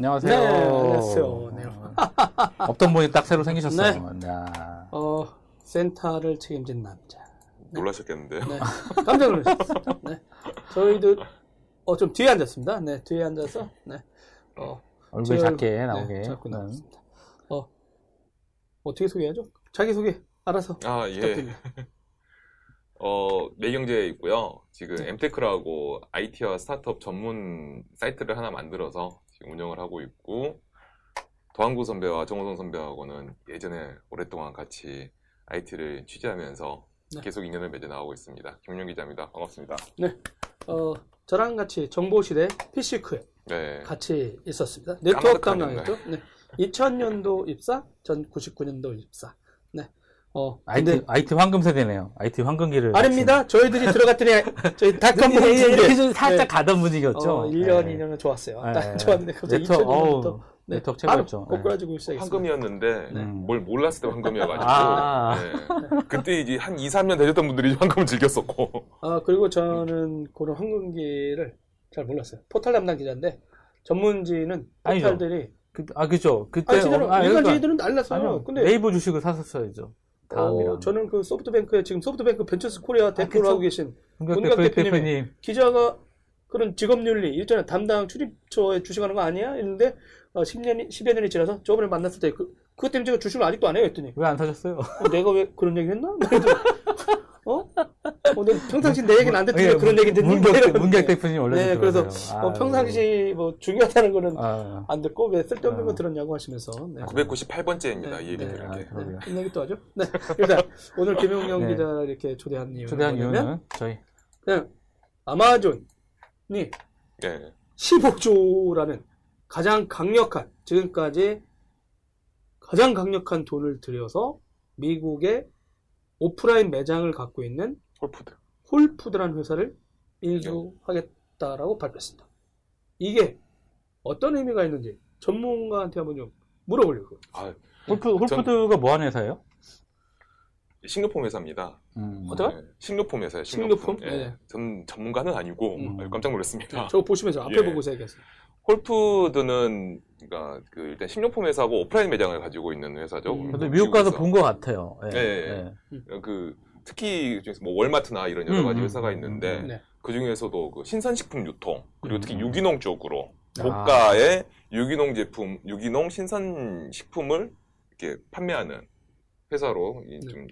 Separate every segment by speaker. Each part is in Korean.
Speaker 1: 안녕하세요.
Speaker 2: 네, 안녕하세요. 네.
Speaker 1: 없던 분이 딱 새로 생기셨어요. 네.
Speaker 2: 어, 센터를 책임진 남자.
Speaker 3: 놀라셨겠는데요.
Speaker 2: 네. 깜짝 놀랐습니다. 네. 저희도, 어, 좀 뒤에 앉았습니다. 네, 뒤에 앉아서, 네. 어,
Speaker 1: 얼굴 작게 나오게.
Speaker 2: 네, 작게
Speaker 1: 네.
Speaker 2: 나왔습니다. 어, 어떻게 소개하죠? 자기 소개, 알아서.
Speaker 3: 아, 예.
Speaker 2: 부탁드립니다.
Speaker 3: 어, 매일경제에 있고요. 지금
Speaker 2: 네.
Speaker 3: 엠테크라고 IT와 스타트업 전문 사이트를 하나 만들어서 운영을 하고 있고, 도항구 선배와 정호성 선배하고는 예전에 오랫동안 같이 IT를 취재하면서
Speaker 2: 네.
Speaker 3: 계속 인연을 맺어 나오고 있습니다. 김용 기자입니다. 반갑습니다.
Speaker 2: 어, 저랑 같이 정보시대 PC크에
Speaker 3: 네.
Speaker 2: 같이 있었습니다. 네트워크 담당이었죠. 네. 2000년도 입사, 전 99년도 입사. 네. 어,
Speaker 1: IT,
Speaker 2: 근데
Speaker 1: IT 황금 세대네요. IT 황금기를.
Speaker 2: 아닙니다. 저희들이 들어갔더니 저희 닷컴
Speaker 1: 같이- 이렇게
Speaker 2: 공인데
Speaker 1: 좀 살짝
Speaker 2: 네.
Speaker 1: 가던 분위기였죠.
Speaker 2: 어, 1년,
Speaker 1: 네.
Speaker 2: 2년은 좋았어요.
Speaker 1: 네.
Speaker 2: 딱 좋았는데 갑자기
Speaker 1: 네트워크,
Speaker 2: 2000년부터
Speaker 1: 어우, 네트워크 최고였죠. 네.
Speaker 2: 꼬꾸라지고 시작했어요.
Speaker 3: 황금이었는데
Speaker 1: 네.
Speaker 3: 뭘 몰랐을 때 황금이어가지고
Speaker 1: 아.
Speaker 3: 네. 그때 이제 한 2, 3년 되셨던 분들이 황금을 즐겼었고
Speaker 2: 아, 그리고 저는 그런 황금기를 잘 몰랐어요. 포탈 담당 기자인데 전문지는
Speaker 1: 아니죠.
Speaker 2: 포탈들이
Speaker 1: 그, 아, 그죠. 그때.
Speaker 2: 아니, 진짜로
Speaker 1: 어, 아,
Speaker 2: 일간
Speaker 1: 그러니까-
Speaker 2: 날랐어요.
Speaker 1: 아니요.
Speaker 2: 근데
Speaker 1: 네이버 주식을 샀었어야죠. 다음이랑.
Speaker 2: 어, 저는 그 소프트뱅크에 지금 소프트뱅크 벤처스 코리아 대표로
Speaker 1: 그쵸.
Speaker 2: 하고 계신
Speaker 1: 문규학
Speaker 2: 문규학
Speaker 1: 대표,
Speaker 2: 대표님이-
Speaker 1: 대표님.
Speaker 2: 기자가 그런 직업윤리 일전에 담당 출입처에 주식하는 거 아니야? 했는데 어, 10년이 10여 년이 지나서 저번에 만났을 때 그, 그것 때문에 제가 주식을 아직도 안 해요 했더니
Speaker 1: 왜 안 사셨어요?
Speaker 2: 어, 내가 왜 그런 얘기 했나? 어? 어, 너 평상시 내 얘기는 안 듣는데
Speaker 1: 예,
Speaker 2: 그런 얘기 듣니? 이러는데.
Speaker 1: 문규학 대표님 원래.
Speaker 2: 네, 그래서. 어,
Speaker 1: 아,
Speaker 2: 평상시 뭐 중요하다는 거는
Speaker 1: 아,
Speaker 2: 안 듣고 왜 쓸데없는
Speaker 1: 아.
Speaker 2: 거 들었냐고 하시면서 네.
Speaker 3: 998번째입니다.
Speaker 2: 네,
Speaker 3: 이 얘기
Speaker 2: 네.
Speaker 3: 들은 게.
Speaker 1: 아.
Speaker 2: 네, 이 얘기 또 하죠? 네. 일단 오늘 김용영
Speaker 1: 네.
Speaker 2: 기자를 이렇게 초대한 이유는
Speaker 1: 초대한
Speaker 2: 뭐냐면
Speaker 1: 이유는 저희.
Speaker 2: 그냥 아마존이
Speaker 3: 네.
Speaker 2: 15조라는 가장 강력한 지금까지 가장 강력한 돈을 들여서 미국의 오프라인 매장을 갖고 있는
Speaker 3: 홀푸드.
Speaker 2: 홀푸드라는 회사를 인수하겠다라고 발표했습니다. 이게 어떤 의미가 있는지 전문가한테 한번 좀 물어보려고요.
Speaker 3: 아,
Speaker 1: 홀푸, 홀푸드가 뭐 하는 회사예요?
Speaker 3: 식료품 회사입니다.
Speaker 1: 음.
Speaker 2: 어떡하-
Speaker 3: 네, 식료품 회사예요.
Speaker 2: 식료품?
Speaker 3: 식료품. 예.
Speaker 2: 네.
Speaker 3: 전 전문가는 아니고
Speaker 1: 음.
Speaker 3: 깜짝 놀랐습니다.
Speaker 2: 저거 보시면서 앞에
Speaker 3: 예.
Speaker 2: 보고서 얘기하세요.
Speaker 3: 홀푸드는 그러니까 그 일단 식료품 회사하고 오프라인 매장을 가지고 있는 회사죠.
Speaker 2: 음.
Speaker 1: 저도 미국 가서. 본 것 같아요. 예.
Speaker 3: 네.
Speaker 1: 예.
Speaker 3: 그 특히 그중에서 뭐 월마트나 이런 여러
Speaker 1: 음,
Speaker 3: 가지
Speaker 1: 음,
Speaker 3: 회사가
Speaker 1: 음,
Speaker 3: 있는데
Speaker 2: 네.
Speaker 3: 그 중에서도 그 신선식품 유통 그리고 특히
Speaker 1: 음.
Speaker 3: 유기농 쪽으로
Speaker 1: 아.
Speaker 3: 고가의 유기농 제품, 유기농 신선 식품을 이렇게 판매하는 회사로 이좀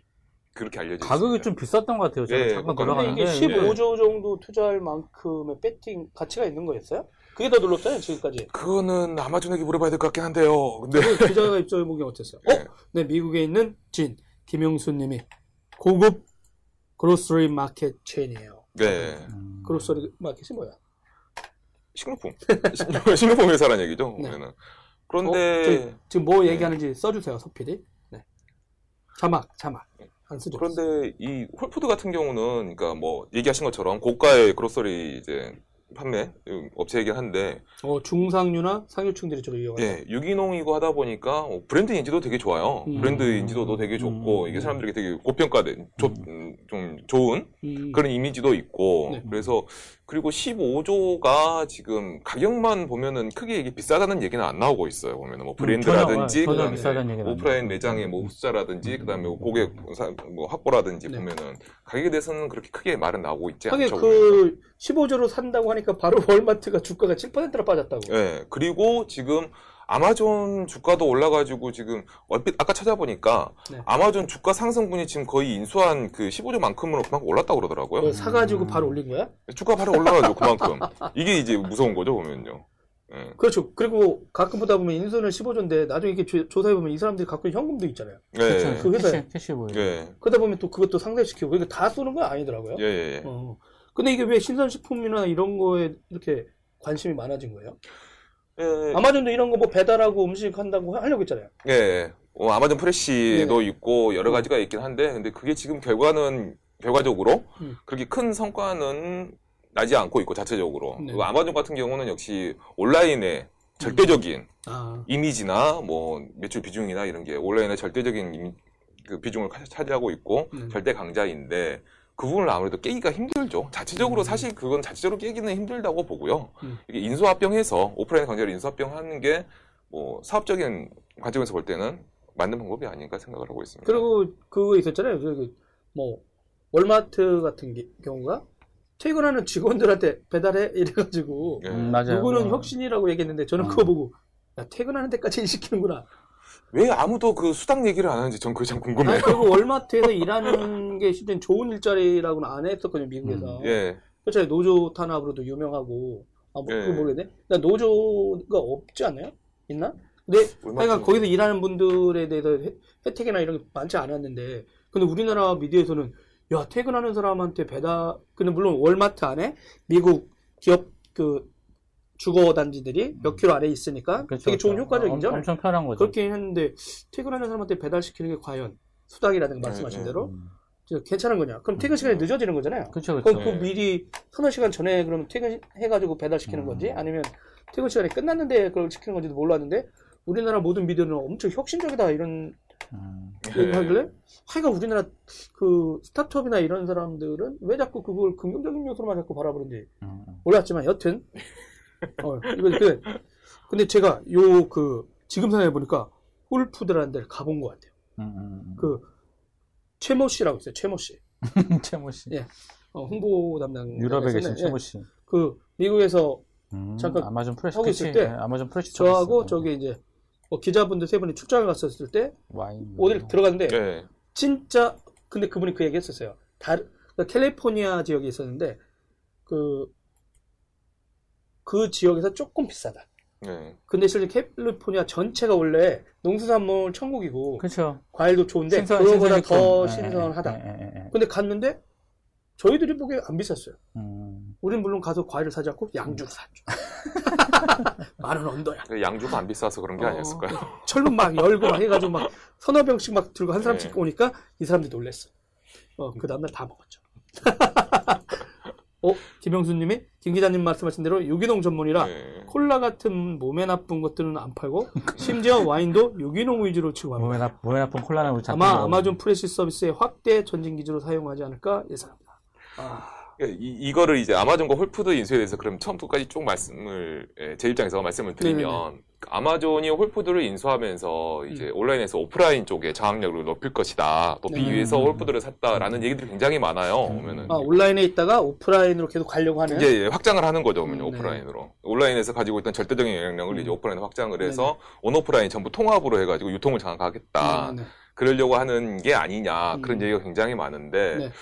Speaker 3: 그렇게 알려져 있습니다.
Speaker 1: 가격이 좀 비쌌던 것 같아요. 제가
Speaker 3: 예,
Speaker 1: 잠깐
Speaker 3: 그러니까
Speaker 1: 들어가는데.
Speaker 2: 이게 15조 정도 투자할 만큼의 배팅 가치가 있는 거였어요? 그게 더 놀랍잖아요, 지금까지.
Speaker 3: 그거는 아마존에게 물어봐야 될 것 같긴 한데요. 근데
Speaker 2: 그 기자가 입장해 보기 어땠어요?
Speaker 3: 예.
Speaker 2: 어? 네, 미국에 있는 진, 김용수 님이 고급 그로스리 마켓 체인이에요.
Speaker 3: 네
Speaker 1: 음.
Speaker 2: grocery 마켓이 뭐야?
Speaker 3: 식료품 식료- 식료품 회사란 얘기죠.
Speaker 2: 네.
Speaker 3: 보면은.
Speaker 2: 어,
Speaker 3: 그런데
Speaker 2: 저희 지금 뭐
Speaker 3: 네.
Speaker 2: 얘기하는지 써주세요, 서PD. 네. 자막, 자막. 안 쓰죠.
Speaker 3: 그런데 이 홀푸드 같은 경우는 그러니까 뭐 얘기하신 것처럼 고가의 grocery 이제 판매 업체이긴 한데
Speaker 2: 어, 중상류나 상류층들이 주로 이용하는.
Speaker 3: 예, 유기농이고 하다 보니까 어, 브랜드 인지도 되게 좋아요.
Speaker 2: 음.
Speaker 3: 브랜드 인지도도 되게 좋고
Speaker 1: 음.
Speaker 3: 이게 사람들에게 되게 고평가된 좋- 음, 좀 좋은
Speaker 2: 음.
Speaker 3: 그런 이미지도 있고
Speaker 2: 네.
Speaker 3: 그래서 그리고 15조가 지금 가격만 보면은 크게 이게 비싸다는 얘기는 안 나오고 있어요. 보면은 뭐 브랜드라든지
Speaker 1: 음, 전혀, 전혀
Speaker 3: 그다음에
Speaker 1: 비싸다는 얘기는 안
Speaker 3: 오프라인. 매장의 뭐 숫자라든지 그다음에 뭐 고객 사- 뭐 확보라든지
Speaker 2: 네.
Speaker 3: 보면은 가격에 대해서는 그렇게 크게 말은 나오고 있지 않죠.
Speaker 2: 그 15조로 산다고 하니까 바로 월마트가 주가가 7%나 빠졌다고.
Speaker 3: 예. 그리고 지금 아마존 주가도 올라가지고 지금 얼핏 아까 찾아보니까
Speaker 2: 네.
Speaker 3: 아마존 주가 상승분이 지금 거의 인수한 그 15조만큼으로 그만큼 올랐다고 그러더라고요.
Speaker 2: 그거 사가지고
Speaker 1: 음.
Speaker 2: 바로 올린 거야?
Speaker 3: 주가 바로 올라가죠 그만큼. 이게 이제 무서운 거죠 보면요. 예.
Speaker 2: 그렇죠. 그리고 가끔 보다 보면 인수는 15조인데 나중에 이렇게 조- 조사해 보면 이 사람들이 갖고 있는 현금도 있잖아요.
Speaker 3: 예.
Speaker 1: 그쵸,
Speaker 2: 그 회사에.
Speaker 1: cash, cash 보유.
Speaker 3: 예.
Speaker 2: 그러다 보면 또 그것도 상쇄시키고 그러니까 다 쏘는 건 아니더라고요.
Speaker 3: 예, 예, 예.
Speaker 2: 어. 근데 이게 왜 신선식품이나 이런 거에 이렇게 관심이 많아진 거예요?
Speaker 3: 예.
Speaker 2: 아마존도 이런 거 뭐 배달하고 음식 한다고 하려고 했잖아요.
Speaker 3: 예. 어, 아마존 프레시도
Speaker 2: 네.
Speaker 3: 있고 여러 가지가 있긴 한데 근데 그게 지금 결과는 결과적으로
Speaker 2: 음.
Speaker 3: 그렇게 큰 성과는 나지 않고 있고 자체적으로
Speaker 2: 네.
Speaker 3: 그리고 아마존 같은 경우는 역시 온라인의 절대적인
Speaker 2: 아,
Speaker 3: 이미지나 뭐 매출 비중이나 이런 게 온라인의 절대적인 이미- 그 비중을 가- 차지하고 있고
Speaker 2: 음.
Speaker 3: 절대 강자인데 그 부분을 아무래도 깨기가 힘들죠. 자체적으로 사실 그건 자체적으로 깨기는 힘들다고 보고요.
Speaker 2: 음.
Speaker 3: 이게 인수합병해서 오프라인 강좌를 인수합병하는 게 뭐 사업적인 관점에서 볼 때는 맞는 방법이 아닌가 생각을 하고 있습니다.
Speaker 2: 그리고 그거 있었잖아요. 저기 뭐 월마트 같은 게- 경우가 퇴근하는 직원들한테 배달해 이래가지고
Speaker 3: 예.
Speaker 1: 음, 맞아요.
Speaker 2: 누구는
Speaker 1: 어.
Speaker 2: 혁신이라고 얘기했는데 저는
Speaker 1: 음.
Speaker 2: 그거 보고 야 퇴근하는 데까지 일 시키는구나.
Speaker 3: 왜 아무도 그 수당 얘기를 안 하는지 전 그게 참 궁금해요.
Speaker 2: 아니, 그리고 월마트에서 일하는 게 실제 좋은 일자리라고는 안 했었거든요 미국에서.
Speaker 3: 예.
Speaker 2: 그렇죠 노조 탄압으로도 유명하고 아 뭐
Speaker 3: 예.
Speaker 2: 그거 모르겠네. 그러니까 노조가 없지 않나요? 있나? 근데 하여간 거기서 일하는 분들에 대해서 혜- 혜택이나 이런 게 많지 않았는데 근데 우리나라 미디어에서는 야 퇴근하는 사람한테 배달 근데 물론 월마트 안에 미국 기업 그 주거 단지들이 몇 킬로 아래에 있으니까
Speaker 1: 그렇죠,
Speaker 2: 되게 좋은
Speaker 1: 그렇죠.
Speaker 2: 효과적이죠.
Speaker 1: 엄- 엄청 편한 거죠.
Speaker 2: 그렇게 했는데 퇴근하는 사람한테 배달시키는 게 과연 수당이라든가 말씀하신
Speaker 3: 네,
Speaker 2: 대로
Speaker 1: 음.
Speaker 2: 괜찮은 거냐? 그럼 퇴근 시간이 늦어지는 거잖아요.
Speaker 1: 그렇죠,
Speaker 2: 그럼.
Speaker 1: 그
Speaker 3: 네.
Speaker 2: 미리 서너 시간 전에 그러면 퇴근해가지고 배달시키는
Speaker 1: 음.
Speaker 2: 건지 아니면 퇴근 시간이 끝났는데 그걸 시키는 건지도 몰랐는데 우리나라 모든 미디어는 엄청 혁신적이다 이런
Speaker 1: 음.
Speaker 3: 예.
Speaker 2: 얘기하길래 하여간 우리나라 그 스타트업이나 이런 사람들은 왜 자꾸 그걸 긍정적인 요소로만 자꾸 바라보는지
Speaker 1: 음.
Speaker 2: 몰랐지만 여튼 어, 이거 그 근데 제가 요 그 지금 생각해 보니까 홀푸드라는 데를 가본 것 같아요.
Speaker 1: 음, 음,
Speaker 2: 그 최모 씨라고 있어요. 최모 씨.
Speaker 1: 음. 최모 씨.
Speaker 2: 예. 어, 홍보 담당
Speaker 1: 유럽에 계신
Speaker 2: 예.
Speaker 1: 최모 씨.
Speaker 2: 그 미국에서
Speaker 1: 음,
Speaker 2: 잠깐
Speaker 1: 아마존 프레시
Speaker 2: 하고
Speaker 1: 그치?
Speaker 2: 있을 때
Speaker 1: 네, 아마존 프레시
Speaker 2: 저하고. 저기 이제 뭐 기자분들 세 분이 출장을 갔었을 때
Speaker 1: 와인
Speaker 2: 어딜 들어갔는데
Speaker 3: 예.
Speaker 2: 진짜 근데 그분이 그 얘기 했었어요. 다그 캘리포니아 지역에 있었는데 그 그 지역에서 조금 비싸다.
Speaker 3: 예.
Speaker 2: 근데 실제 캘리포니아 전체가 원래 농수산물 천국이고
Speaker 1: 그렇죠.
Speaker 2: 과일도 좋은데
Speaker 1: 신선-
Speaker 2: 그거보다. 더
Speaker 1: 예,
Speaker 2: 신선하다.
Speaker 1: 예, 예, 예, 예.
Speaker 2: 근데 갔는데 저희들이 보기에 안 비쌌어요.
Speaker 1: 음.
Speaker 2: 우린 물론 가서 과일을 사지 않고 양주를 샀죠. 만원 언더야.
Speaker 3: 그 양주가 안 비싸서 그런 게
Speaker 2: 어.
Speaker 3: 아니었을까요?
Speaker 2: 철문 막 열고 막 해가지고 막 서너 병씩 막 들고 한 사람씩
Speaker 3: 네.
Speaker 2: 오니까 이 사람들이 놀랬어. 어, 그 다음날 다 먹었죠. 어, 김영수님이 김 기자님 말씀하신 대로 유기농 전문이라
Speaker 3: 예.
Speaker 2: 콜라 같은 몸에 나쁜 것들은 안 팔고 심지어 와인도 유기농 위주로 취급합니다.
Speaker 1: 몸에, 나, 몸에 나쁜 콜라는 우리
Speaker 2: 아마 아마존 프레시 서비스의 확대 전진 기지로 사용하지 않을까 예상합니다.
Speaker 3: 그러니까 이, 이거를 이제 아마존과 홀푸드 인수에 대해서 그럼 처음부터까지 쭉 말씀을 예, 제 입장에서 말씀을 드리면 아마존이 홀푸드를 인수하면서 이제 온라인에서 오프라인 쪽에 장악력을 높일 것이다. 높이기
Speaker 2: 네.
Speaker 3: 위해서 홀푸드를 샀다라는 얘기들이 굉장히 많아요. 보면은
Speaker 2: 아, 온라인에 있다가 오프라인으로 계속 가려고 하는
Speaker 3: 이제 확장을 하는 거죠, 그러면
Speaker 2: 음, 네.
Speaker 3: 오프라인으로. 온라인에서 가지고 있던 절대적인 영향력을
Speaker 2: 음.
Speaker 3: 이제 오프라인으로 확장을 해서 온오프라인 전부 통합으로 해가지고 유통을 장악하겠다.
Speaker 2: 네, 네.
Speaker 3: 그러려고 하는 게 아니냐
Speaker 2: 음.
Speaker 3: 그런 얘기가 굉장히 많은데
Speaker 2: 네.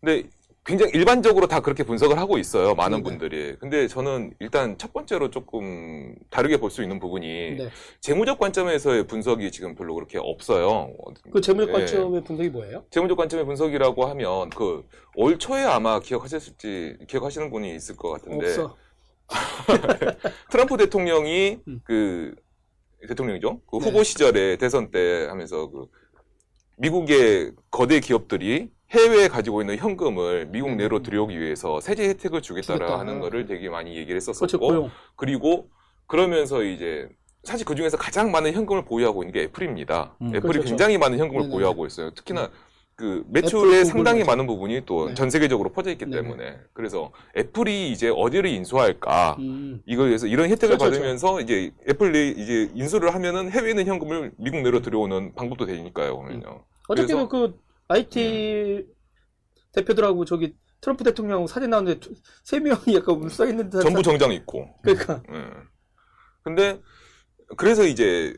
Speaker 3: 근데 굉장히 일반적으로 다 그렇게 분석을 하고 있어요 많은
Speaker 2: 네네.
Speaker 3: 분들이 근데 저는 일단 첫 번째로 조금 다르게 볼 수 있는 부분이
Speaker 2: 네.
Speaker 3: 재무적 관점에서의 분석이 지금 별로 그렇게 없어요
Speaker 2: 그 재무적
Speaker 3: 예.
Speaker 2: 관점의 분석이 뭐예요?
Speaker 3: 재무적 관점의 분석이라고 하면 그 올 초에 아마 기억하셨을지 기억하시는 분이 있을 것 같은데
Speaker 2: 없어.
Speaker 3: 트럼프 대통령이
Speaker 2: 음.
Speaker 3: 그 대통령이죠. 그
Speaker 2: 네.
Speaker 3: 후보 시절에 대선 때 하면서 그 미국의 거대 기업들이 해외에 가지고 있는 현금을 미국 내로 들여오기 위해서 세제 혜택을 주겠다라
Speaker 2: 음. 주겠다.
Speaker 3: 하는 거를 되게 많이 얘기를
Speaker 2: 그렇죠,
Speaker 3: 했었었고
Speaker 2: 고용.
Speaker 3: 그리고 그러면서 이제 사실 그 중에서 가장 많은 현금을 보유하고 있는 게 애플입니다.
Speaker 1: 음.
Speaker 3: 애플이
Speaker 2: 그렇죠.
Speaker 3: 굉장히 많은 현금을
Speaker 2: 네네.
Speaker 3: 보유하고 있어요. 특히나 그
Speaker 2: 애플
Speaker 3: 매출의 상당히. 많은 부분이 또
Speaker 2: 네.
Speaker 3: 전 세계적으로 퍼져 있기
Speaker 2: 네네.
Speaker 3: 때문에 그래서 애플이 이제 어디를 인수할까
Speaker 2: 음.
Speaker 3: 이거에 대해서 이런 혜택을
Speaker 2: 그렇죠,
Speaker 3: 받으면서 이제 애플이 이제 인수를 하면은 해외에 있는 현금을 미국 내로 들여오는 방법도 되니까요, 그러면요.
Speaker 2: 어저께도
Speaker 3: 그래서-
Speaker 2: 그 IT 대표들하고 저기 트럼프 대통령하고 사진 나왔는데 두- 세 명이 약간 울상있는 듯한
Speaker 3: 전부
Speaker 2: 사-
Speaker 3: 정장 입고.
Speaker 2: 그러니까
Speaker 3: 예. 근데 그래서 이제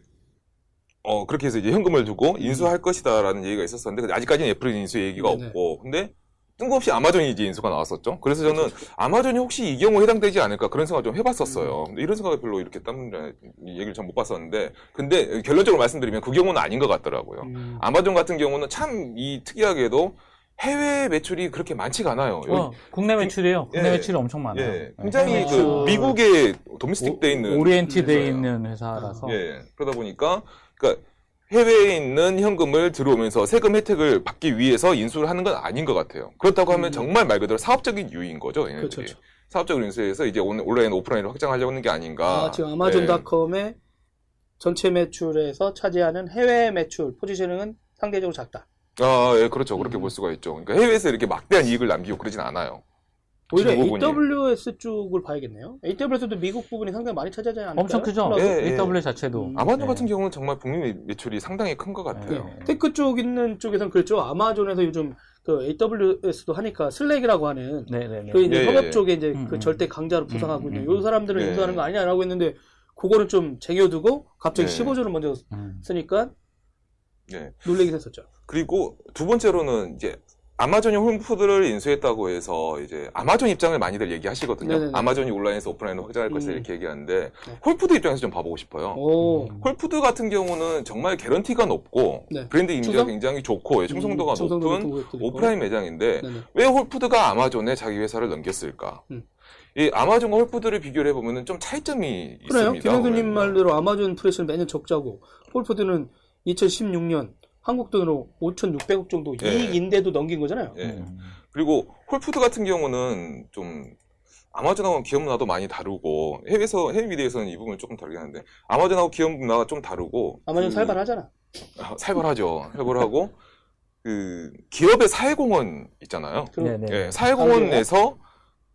Speaker 3: 어 그렇게 해서 이제 현금을 두고 인수할 것이다라는 얘기가 있었었는데 아직까지는 애플 인수 얘기가
Speaker 2: 네네.
Speaker 3: 없고 근데 뜬금없이 아마존이 이제 인수가 나왔었죠. 그래서 저는
Speaker 2: 그렇죠.
Speaker 3: 아마존이 혹시 이 경우에 해당되지 않을까 그런 생각을 좀 해봤었어요.
Speaker 2: 음.
Speaker 3: 근데 이런 생각을 별로 이렇게 딴 얘기를 전 못 봤었는데 근데 결론적으로 말씀드리면 그 경우는 아닌 것 같더라고요.
Speaker 2: 음.
Speaker 3: 아마존 같은 경우는 참 이 특이하게도 해외 매출이 그렇게 많지가 않아요.
Speaker 1: 어, 국내 매출이에요. 국내
Speaker 3: 예.
Speaker 1: 매출이 엄청 많아요.
Speaker 3: 예,
Speaker 1: 네.
Speaker 3: 굉장히 그 미국에 domestic 돼 있는
Speaker 1: oriented 돼
Speaker 3: 회사예요.
Speaker 1: 있는 회사라서
Speaker 3: 예, 그러다 보니까 그러니까 해외에 있는 현금을 들어오면서 세금 혜택을 받기 위해서 인수를 하는 건 아닌 것 같아요. 그렇다고 하면
Speaker 2: 음.
Speaker 3: 정말 말 그대로 사업적인 이유인 거죠. 얘네들이.
Speaker 2: 그렇죠, 그렇죠.
Speaker 3: 사업적인 인수에서 이제 온- 온라인 오프라인으로 확장하려고 하는 게 아닌가.
Speaker 2: 아, 지금
Speaker 3: 네.
Speaker 2: 아마존닷컴의 전체 매출에서 차지하는 해외 매출 positioning은 상대적으로 작다.
Speaker 3: 아, 예, 그렇죠. 그렇게
Speaker 2: 음.
Speaker 3: 볼 수가 있죠. 그러니까 해외에서 이렇게 막대한 이익을 남기고 그러진 않아요.
Speaker 2: 오히려. AWS 쪽을 봐야겠네요. AWS도 미국 부분이 상당히 많이 차지하지 않을까요?
Speaker 1: 엄청 크죠.
Speaker 3: 예, 예.
Speaker 1: AWS 자체도.
Speaker 2: 음.
Speaker 3: 아마존
Speaker 1: 네.
Speaker 3: 같은 경우는 정말 북미 매- 매출이 상당히 큰 것 같아요.
Speaker 1: 네.
Speaker 2: tech 쪽 있는 쪽에서는 그렇죠. 아마존에서 요즘 그 AWS도 하니까 슬랙이라고 하는
Speaker 1: 네네네.
Speaker 2: 그 이제
Speaker 3: 예,
Speaker 2: 협업
Speaker 3: 예.
Speaker 2: 쪽에 이제
Speaker 1: 음,
Speaker 2: 그
Speaker 1: 음.
Speaker 2: 절대 강자로 부상하고
Speaker 1: 음,
Speaker 2: 있는
Speaker 1: 음,
Speaker 2: 요 사람들은
Speaker 3: 예.
Speaker 2: 인수하는 거 아니냐라고 했는데 그거는 좀 쟁여두고 갑자기
Speaker 3: 네.
Speaker 2: 15조를 먼저
Speaker 1: 음.
Speaker 2: 쓰니까
Speaker 3: 네.
Speaker 2: 놀래긴 했었죠.
Speaker 3: 그리고 두 번째로는 이제 아마존이 홀푸드를 인수했다고 해서 이제 아마존 입장을 많이들 얘기하시거든요.
Speaker 2: 네네네.
Speaker 3: 아마존이 온라인에서 오프라인으로 확장할 것이다
Speaker 2: 음.
Speaker 3: 이렇게 얘기하는데
Speaker 2: 네.
Speaker 3: 홀푸드 입장에서 좀 봐보고 싶어요.
Speaker 2: 오.
Speaker 1: 음.
Speaker 3: 홀푸드 같은 경우는 정말 개런티가 높고
Speaker 2: 네.
Speaker 3: 브랜드 이미지가
Speaker 2: 충성?
Speaker 3: 굉장히 좋고 예, 충성도가
Speaker 2: 음,
Speaker 3: 높은. 오프라인 매장인데
Speaker 2: 네네.
Speaker 3: 왜 홀푸드가 아마존에 자기 회사를 넘겼을까?
Speaker 2: 음.
Speaker 3: 이 아마존과 홀푸드를 비교를 해보면 좀 차이점이
Speaker 2: 그래요.
Speaker 3: 있습니다.
Speaker 2: 김영수님
Speaker 3: 보면요.
Speaker 2: 말대로 아마존 프레시는 매년 적자고 홀푸드는 2016년 한국 돈으로 5,600억 정도
Speaker 3: 예.
Speaker 2: 이익인데도 넘긴 거잖아요.
Speaker 3: 예.
Speaker 1: 음.
Speaker 3: 그리고 홀푸드 같은 경우는 좀 아마존하고 기업 문화도 많이 다르고 해외에서 해외 미디어에서는 이 부분을 조금 다르게 하는데 아마존하고 기업 문화가 좀 다르고
Speaker 2: 아마존
Speaker 3: 그-
Speaker 2: 살벌하잖아.
Speaker 3: 아, 살벌하죠. 살벌하고 그 기업의 사회공헌 있잖아요.
Speaker 2: 그럼
Speaker 1: 네네.
Speaker 3: 예, 사회공헌에서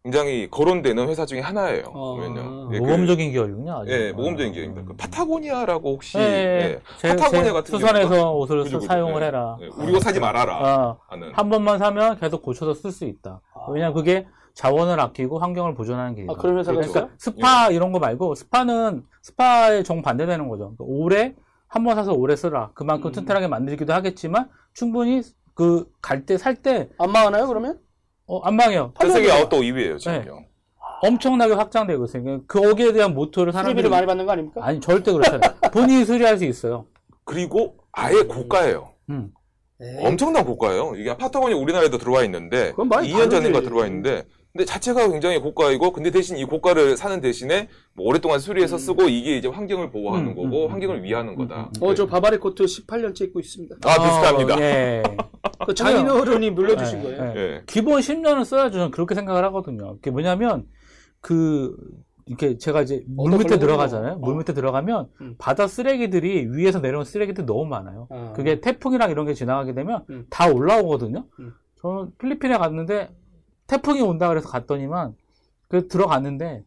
Speaker 3: 굉장히 거론되는 회사 중에 하나예요.
Speaker 2: 어.
Speaker 3: 보면요. 예, 그-
Speaker 1: 모범적인 기업이군요. 아주.
Speaker 3: 예, 모범적인 기업입니다. 그
Speaker 1: 음.
Speaker 3: 파타고니아라고 혹시
Speaker 1: 예, 예.
Speaker 3: 예,
Speaker 1: 제,
Speaker 3: 파타고니아
Speaker 1: 제
Speaker 3: 같은 경우가-
Speaker 1: 옷을
Speaker 3: 그죠, 그죠.
Speaker 1: 사용을
Speaker 3: 예.
Speaker 1: 해라.
Speaker 3: 예, 우리 거 사지 말아라
Speaker 1: 어,
Speaker 3: 하는.
Speaker 1: 한 번만 사면 계속 고쳐서 쓸 수 있다.
Speaker 2: 아.
Speaker 1: 왜냐면 그게 자원을 아끼고 환경을 보존하는 길이다.
Speaker 2: 아, 그런 회사가
Speaker 3: 그렇죠.
Speaker 2: 있어요?
Speaker 1: 그러니까 스파 이런 거 말고 SPA는 SPA의 정 반대되는 거죠. 그러니까 오래 한 번 사서 오래 쓰라. 그만큼
Speaker 2: 음.
Speaker 1: 튼튼하게 만들기도 하겠지만 충분히 그 갈 때 살 때
Speaker 2: 안 망하나요, 그러면?
Speaker 1: 어, 안 망해요.
Speaker 2: 팔려요.
Speaker 3: 아웃도어 2위예요, 지금.
Speaker 1: 네. 엄청나게 확장되고 있어요. 그러니까 거기에 대한 모토를 사람들이
Speaker 2: 수리비를 많이 받는 거 아닙니까?
Speaker 1: 아니 절대 그렇지 않아요. 본인이 수리할 수 있어요.
Speaker 3: 그리고 아예 고가예요.
Speaker 1: 음.
Speaker 2: 네.
Speaker 3: 엄청난 고가예요. 이게 파타고니아 우리나라에도 들어와 있는데
Speaker 2: 그건 많이
Speaker 3: 2년 전인가. 들어와 있는데 근데 자체가 굉장히 고가이고 근데 대신 이 고가를 사는 대신에 뭐 오랫동안 수리해서
Speaker 2: 음.
Speaker 3: 쓰고 이게 이제 환경을 보호하는
Speaker 1: 음,
Speaker 3: 거고
Speaker 1: 음,
Speaker 3: 환경을
Speaker 1: 음,
Speaker 3: 위하는
Speaker 1: 음,
Speaker 3: 거다.
Speaker 1: 음,
Speaker 2: 어, 저 바바리 코트 18년째 입고 있습니다.
Speaker 3: 아 비슷합니다.
Speaker 1: 어, 예.
Speaker 2: 그 장인어른이 물려주신
Speaker 1: 예,
Speaker 2: 거예요.
Speaker 1: 예.
Speaker 3: 예.
Speaker 1: 기본 10년은 써야죠. 저는 그렇게 생각을 하거든요. 그게 뭐냐면 그 이렇게 제가 이제 물 밑에 들어가잖아요.
Speaker 2: 어.
Speaker 1: 물 밑에 들어가면
Speaker 2: 음.
Speaker 1: 바다 쓰레기들이 위에서 내려온 쓰레기들이 너무 많아요.
Speaker 2: 아.
Speaker 1: 그게 태풍이랑 이런 게 지나가게 되면
Speaker 2: 음.
Speaker 1: 다 올라오거든요.
Speaker 2: 음.
Speaker 1: 저는 필리핀에 갔는데 태풍이 온다 그래서 갔더니만 그 들어갔는데